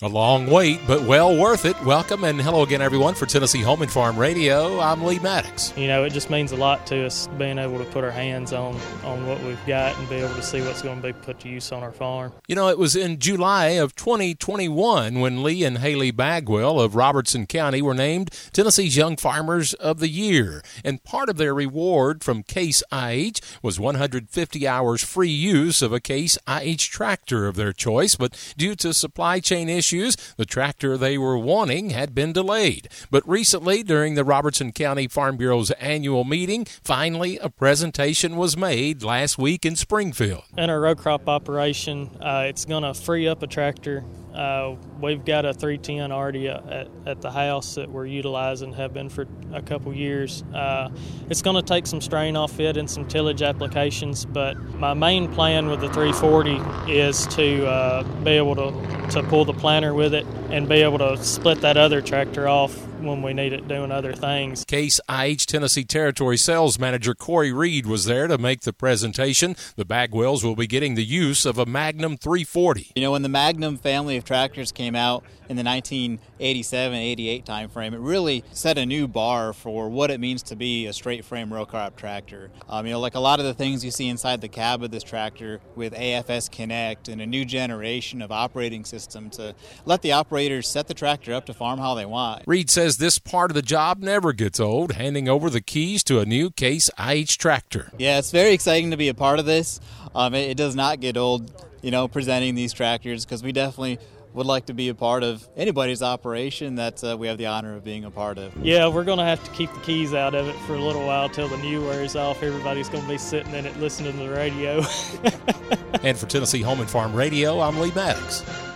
A long wait, but well worth it. Welcome and hello again, everyone, for Tennessee Home and Farm Radio. I'm Lee Maddox. You know, it just means a lot to us being able to put our hands on, on what we've got and be able to see what's going to be put to use on our farm. You know, it was in July of 2021 when Lee and Haley Bagwell of Robertson County were named Tennessee's Young Farmers of the Year. And part of their reward from Case IH was 150 hours free use of a Case IH tractor of their choice. But due to supply chain issues, issues, the tractor they were wanting had been delayed. But recently, during the Robertson County Farm Bureau's annual meeting, finally a presentation was made last week in Springfield. In our row crop operation, uh, it's going to free up a tractor uh, we've got a 310 already at, at, the house that we're utilizing, have been for a couple years. Uh, it's going to take some strain off it and some tillage applications, but my main plan with the 340 is to uh, be able to, to pull the planter with it and be able to split that other tractor off when we need it doing other things. Case IH Tennessee Territory Sales Manager Corey Reed was there to make the presentation. The Bagwells will be getting the use of a Magnum 340. You know, when the Magnum family of tractors came out in the 1987 88 timeframe, it really set a new bar for what it means to be a straight frame row crop tractor. Um, you know, like a lot of the things you see inside the cab of this tractor with AFS Connect and a new generation of operating system to let the operators set the tractor up to farm how they want. Reed says this part of the job never gets old, handing over the keys to a new Case IH tractor. Yeah, it's very exciting to be a part of this. Um, it, it does not get old, you know, presenting these tractors because we definitely would like to be a part of anybody's operation that uh, we have the honor of being a part of. Yeah, we're going to have to keep the keys out of it for a little while till the new wears off. Everybody's going to be sitting in it listening to the radio. and for Tennessee Home and Farm Radio, I'm Lee Maddox.